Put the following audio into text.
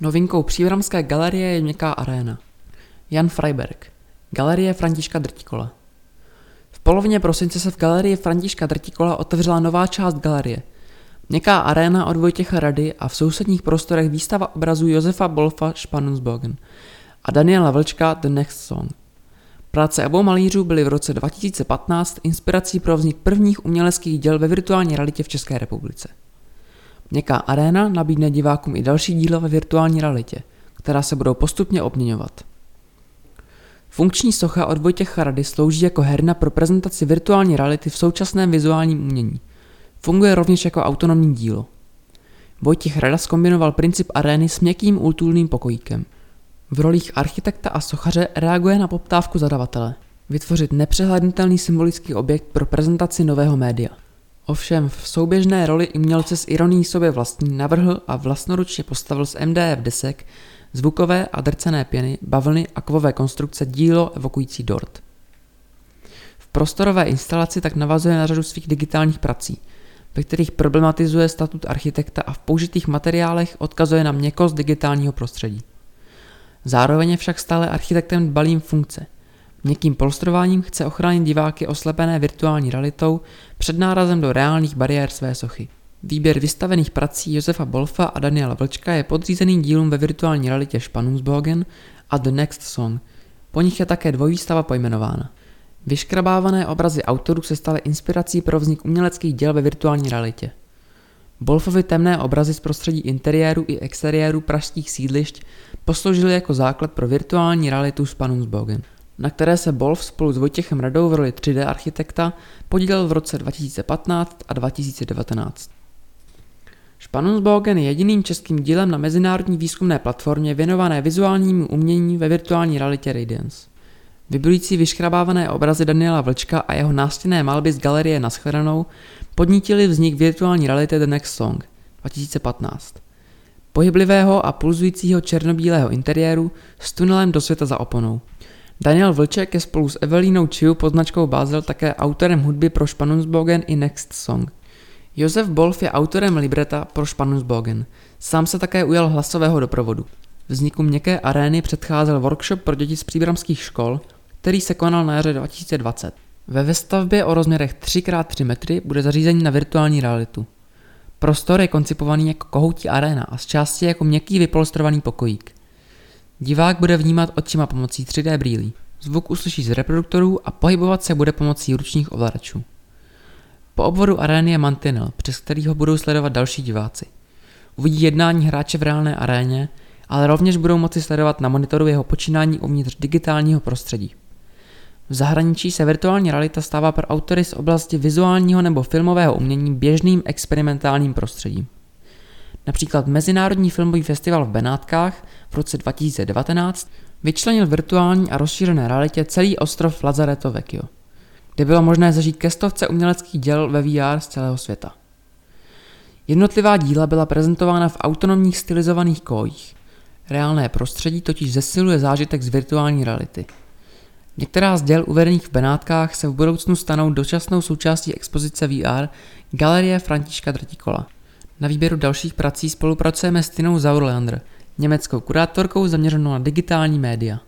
Novinkou příbramské galerie je měkká aréna. Jan Freiberg. Galerie Františka Drtikola. V polovině prosince se v galerii Františka Drtikola otevřela nová část galerie. Měkká aréna od Vojtěcha Rady a v sousedních prostorech výstava obrazů Josefa Bolfa Spannungsbogen a Daniela Vlčka The Next Song. Práce obou malířů byly v roce 2015 inspirací pro vznik prvních uměleckých děl ve virtuální realitě v České republice. Měkká aréna nabídne divákům i další díla ve virtuální realitě, která se budou postupně obměňovat. Funkční socha od Vojtěcha Rady slouží jako herna pro prezentaci virtuální reality v současném vizuálním umění. Funguje rovněž jako autonomní dílo. Vojtěch Rada skombinoval princip arény s měkkým útulným pokojíkem. V rolích architekta a sochaře reaguje na poptávku zadavatele. Vytvořit nepřehlednutelný symbolický objekt pro prezentaci nového média. Ovšem v souběžné roli umělce s ironií sobě vlastní navrhl a vlastnoručně postavil z MDF desek zvukové a drcené pěny, bavlny a kovové konstrukce dílo evokující dort. V prostorové instalaci tak navazuje na řadu svých digitálních prací, ve kterých problematizuje statut architekta a v použitých materiálech odkazuje na měkost digitálního prostředí. Zároveň je však stále architektem dbalým funkce – Měkkým polstrováním chce ochránit diváky oslepené virtuální realitou před nárazem do reálných bariér své sochy. Výběr vystavených prací Josefa Bolfa a Daniela Vlčka je podřízený dílům ve virtuální realitě Spannungsbogen a The Next Song. Po nich je také dvojvýstava pojmenována. Vyškrabávané obrazy autorů se staly inspirací pro vznik uměleckých děl ve virtuální realitě. Bolfovi temné obrazy z prostředí interiéru i exteriéru pražských sídlišť posloužily jako základ pro virtuální realitu Spannungsbogen na které se Bolf spolu s Vojtěchem Radou v roli 3D architekta podílel v roce 2015 a 2019. Spannungsbogen je jediným českým dílem na mezinárodní výzkumné platformě věnované vizuálnímu umění ve virtuální realitě Radiance. Vybrující vyškrabávané obrazy Daniela Vlčka a jeho nástěnné malby z galerie Naschledanou podnítili vznik virtuální reality The Next Song 2015. Pohyblivého a pulzujícího černobílého interiéru s tunelem do světa za oponou. Daniel Vlček je spolu s Evelínou Chiu pod značkou Basel také autorem hudby pro Spannungsbogen i Next Song. Josef Bolf je autorem libreta pro Spannungsbogen. Sám se také ujal hlasového doprovodu. Vzniku měkké arény předcházel workshop pro děti z příbramských škol, který se konal na jaře 2020. Ve vestavbě o rozměrech 3x3 metry bude zařízení na virtuální realitu. Prostor je koncipovaný jako kohoutí aréna a z části jako měkký vypolstrovaný pokojík. Divák bude vnímat očima pomocí 3D brýlí. Zvuk uslyší z reproduktorů a pohybovat se bude pomocí ručních ovladačů. Po obvodu arény je mantinel, přes který ho budou sledovat další diváci. Uvidí jednání hráče v reálné aréně, ale rovněž budou moci sledovat na monitoru jeho počínání uvnitř digitálního prostředí. V zahraničí se virtuální realita stává pro autory z oblasti vizuálního nebo filmového umění běžným experimentálním prostředím. Například Mezinárodní filmový festival v Benátkách v roce 2019 vyčlenil virtuální a rozšířené realitě celý ostrov Lazareto Vecchio, kde bylo možné zažít ke stovce uměleckých děl ve VR z celého světa. Jednotlivá díla byla prezentována v autonomních stylizovaných kojích. Reálné prostředí totiž zesiluje zážitek z virtuální reality. Některá z děl uvedených v Benátkách se v budoucnu stanou dočasnou součástí expozice VR Galerie Františka Drtikola. Na výběru dalších prací spolupracujeme s Tinou Zaurleander, německou kurátorkou zaměřenou na digitální média.